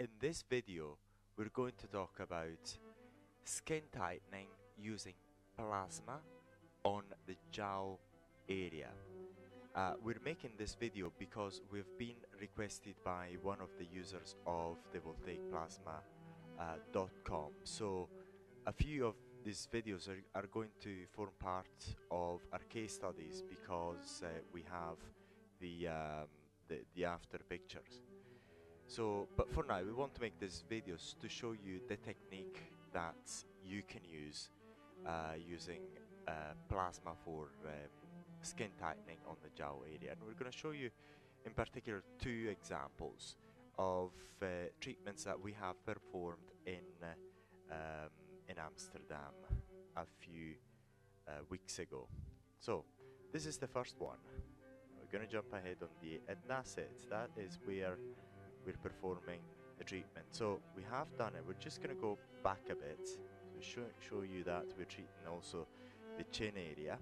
In this video, we're going to talk about skin tightening using plasma on the jowl area. Uh, we're making this video because we've been requested by one of the users of the voltaicplasma.com. Uh, so a few of these videos are, are going to form part of our case studies because uh, we have the, um, the, the after pictures. So, but for now, we want to make these videos to show you the technique that you can use uh, using uh, plasma for um, skin tightening on the jowl area. And we're going to show you in particular two examples of uh, treatments that we have performed in, uh, um, in Amsterdam a few uh, weeks ago. So, this is the first one. We're going to jump ahead on the, that's it. That is where we're performing the treatment. So we have done it. We're just going to go back a bit to show, show you that we're treating also the chin area.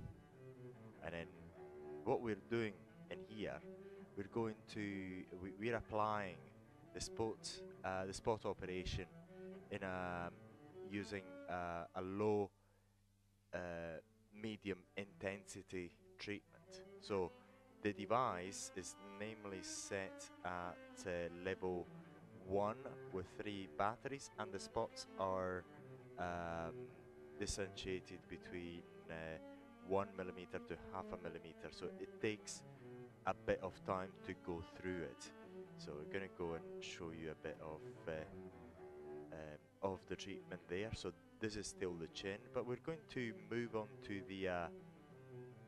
And then what we're doing in here, we're going to, we, we're applying the spot, uh, the spot operation in a, using uh, a low, uh, medium intensity treatment. So the device is namely set at uh, level 1 with 3 batteries and the spots are um, differentiated between uh, 1 millimeter to half a millimeter. So it takes a bit of time to go through it. So we're going to go and show you a bit of uh, um, of the treatment there. So this is still the chin but we're going to move on to the uh,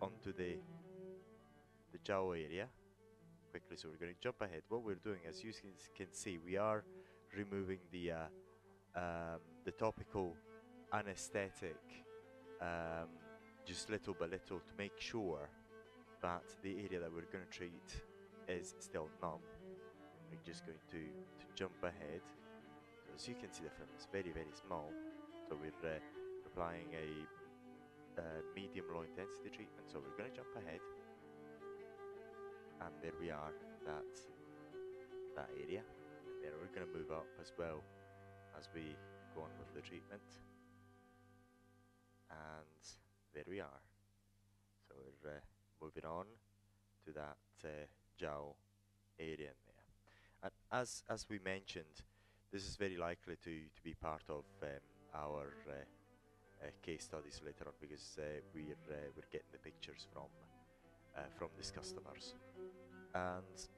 onto the the jowl area. Quickly so we're going to jump ahead. What we're doing as you can see we are removing the uh, um, the topical anesthetic um, just little by little to make sure that the area that we're going to treat is still numb. We're just going to, to jump ahead. So as you can see the film is very very small so we're uh, applying a uh, medium low intensity treatment. So we're going to jump ahead and there we are that that area. And then we're going to move up as well as we go on with the treatment. And there we are. So we're uh, moving on to that uh, jowl area in there. And as as we mentioned this is very likely to to be part of um, our uh, uh case studies later on because uh, we're uh, we're getting the pictures from uh, from these customers. And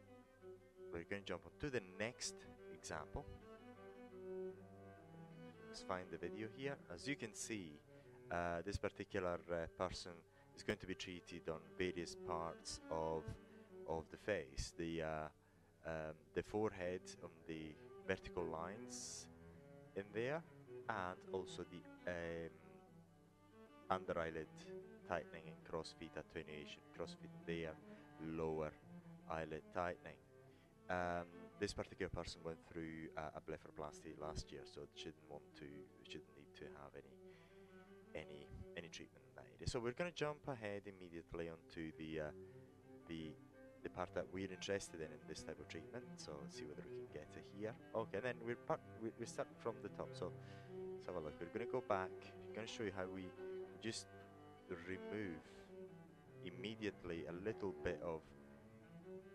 we're going to jump on to the next example. Let's find the video here. As you can see, uh, this particular uh, person is going to be treated on various parts of of the face. The uh, um, the forehead on the vertical lines in there, and also the um, under eyelid tightening and crow's feet attenuation, crow's feet there, lower eyelid tightening. Um, this particular person went through uh, a blepharoplasty last year, so shouldn't want to, shouldn't need to have any, any, any treatment in that area. So we're going to jump ahead immediately onto the, uh, the, the part that we're interested in in this type of treatment. So let's see whether we can get to here. Okay, then we're part, we're starting from the top. So let's have a look. We're going to go back. I'm going to show you how we just remove immediately a little bit of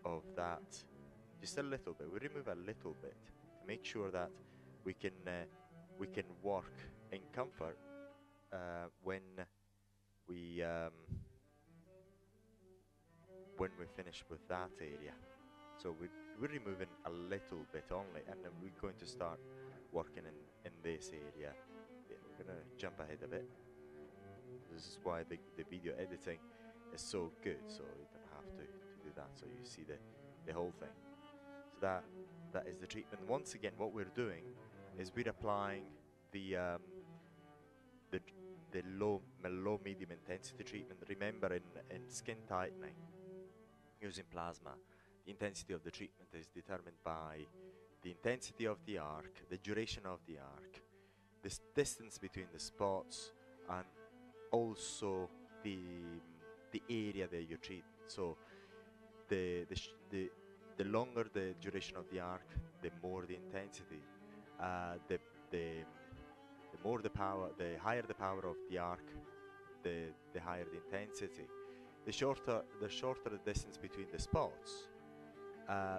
of that just a little bit. We remove a little bit to make sure that we can uh, we can work in comfort uh, when we um, when we finish with that area. So we, we're removing a little bit only and then we're going to start working in, in this area. We're to jump ahead a bit. This is why the, the video editing is so good, so you don't have to, that, so you see the, the whole thing. So that that is the treatment. Once again, what we're doing is we're applying the um, the the low low medium intensity treatment. Remember, in in skin tightening using plasma, the intensity of the treatment is determined by the intensity of the arc, the duration of the arc, the distance between the spots, and also the the area that you treat. So the the the, the longer the duration of the arc, the more the intensity. Uh, the the the more the power, the higher the power of the arc, the the higher the intensity. The shorter the shorter the distance between the spots, uh,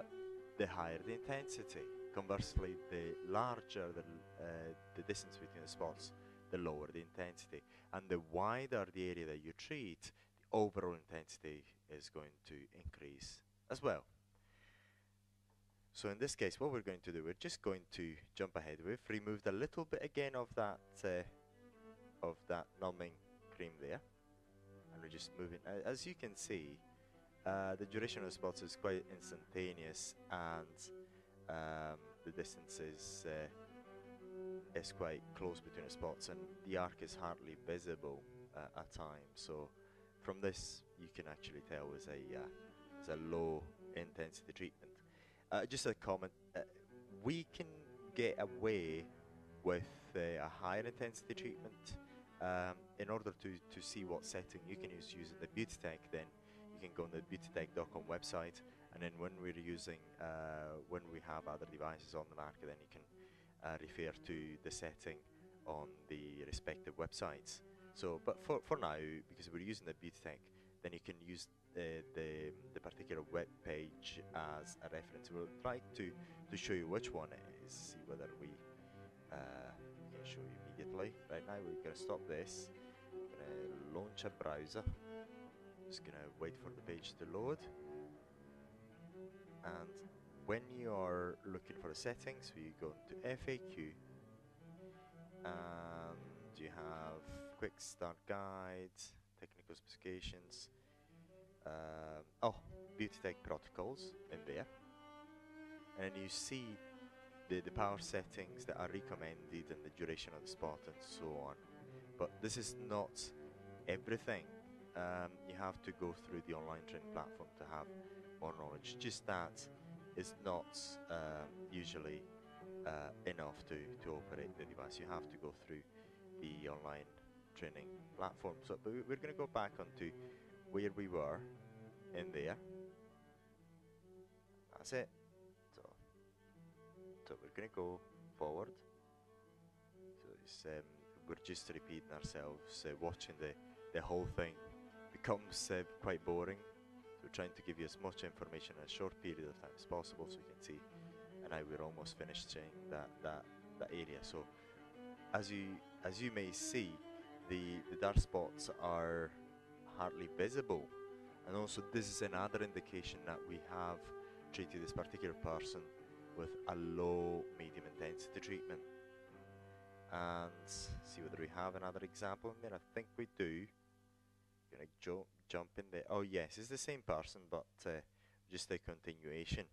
the higher the intensity. Conversely, the larger the uh, the distance between the spots, the lower the intensity. And the wider the area that you treat, overall intensity is going to increase as well. So in this case, what we're going to do, we're just going to jump ahead. We've removed a little bit again of that uh, of that numbing cream there, and we're just moving. Uh, as you can see, uh, the duration of spots is quite instantaneous, and um, the distance is uh, is quite close between the spots, and the arc is hardly visible uh, at times. So from this, you can actually tell is a uh, is a low intensity treatment. Uh, just a comment. Uh, we can get away with uh, a higher intensity treatment um, in order to, to see what setting you can use using the Beautytech. Then you can go on the beautytech.com website, and then when we're using uh, when we have other devices on the market, then you can uh, refer to the setting on the respective websites. So, but for for now, because we're using the Beautytech, then you can use uh, the the particular web page as a reference. We'll try to to show you which one it is. See whether we uh, can show you immediately. Right now, we're going to stop this. Going to launch a browser. Just going to wait for the page to load. And when you are looking for the settings, you go to FAQ, and you have quick start guide, technical specifications um, oh, Beautytech protocols in there. And you see the, the power settings that are recommended and the duration of the spot and so on. But this is not everything. Um, you have to go through the online training platform to have more knowledge. Just that is not um, usually uh, enough to, to operate the device. You have to go through the online training platform. So, we're going to go back onto where we were in there. That's it. So, so we're gonna go forward. So it's, um, we're just repeating ourselves, uh, watching the, the whole thing becomes uh, quite boring. So we're trying to give you as much information in a short period of time as possible so you can see. And now we're almost finished that, that, that area. So as you as you may see, the, the dark spots are hardly visible. And also this is another indication that we have treated this particular person with a low medium intensity treatment. And see whether we have another example in there. I think we do. Gonna jo jump in there. Oh yes, it's the same person, but uh, just a continuation.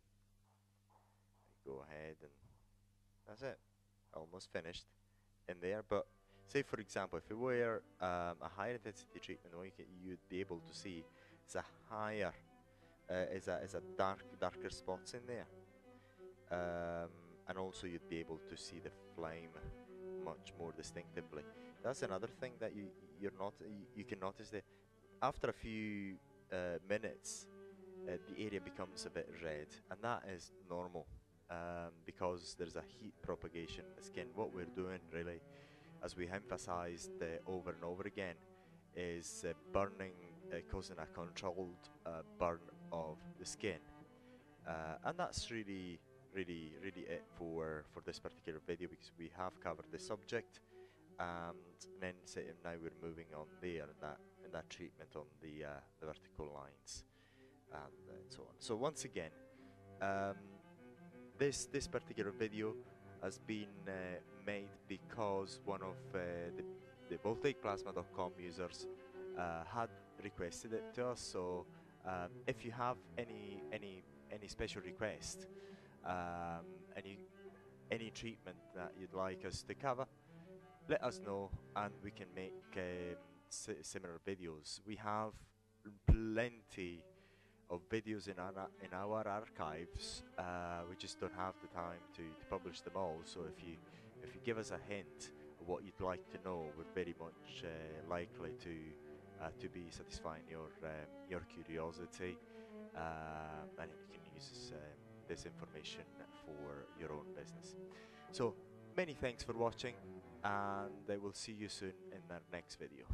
Go ahead and that's it. Almost finished in there, but say for example, if it were um, a higher intensity treatment, you you'd be able to see is a higher, uh, is a is a dark darker spots in there, um, and also you'd be able to see the flame much more distinctively. That's another thing that you you're not you, you can notice that after a few uh, minutes, uh, the area becomes a bit red, and that is normal um, because there's a heat propagation in the skin. What we're doing really as we emphasized uh, over and over again, is uh, burning, uh, causing a controlled uh, burn of the skin. Uh, and that's really, really, really it for, for this particular video because we have covered the subject and then now we're moving on there in that, in that treatment on the, the vertical lines and, and so on. So once again, um, this, this particular video has been uh, made because one of uh, the, the voltaicplasma.com users uh, had requested it to us. So um, if you have any any any special request, um, any any treatment that you'd like us to cover, let us know and we can make um, similar videos. We have plenty of videos in our in our archives. Uh, we just don't have the time to, to publish them all. So if you if you give us a hint of what you'd like to know, we're very much uh, likely to uh, to be satisfying your um, your curiosity, um, and you can use um, this information for your own business. So many thanks for watching and I will see you soon in our next video.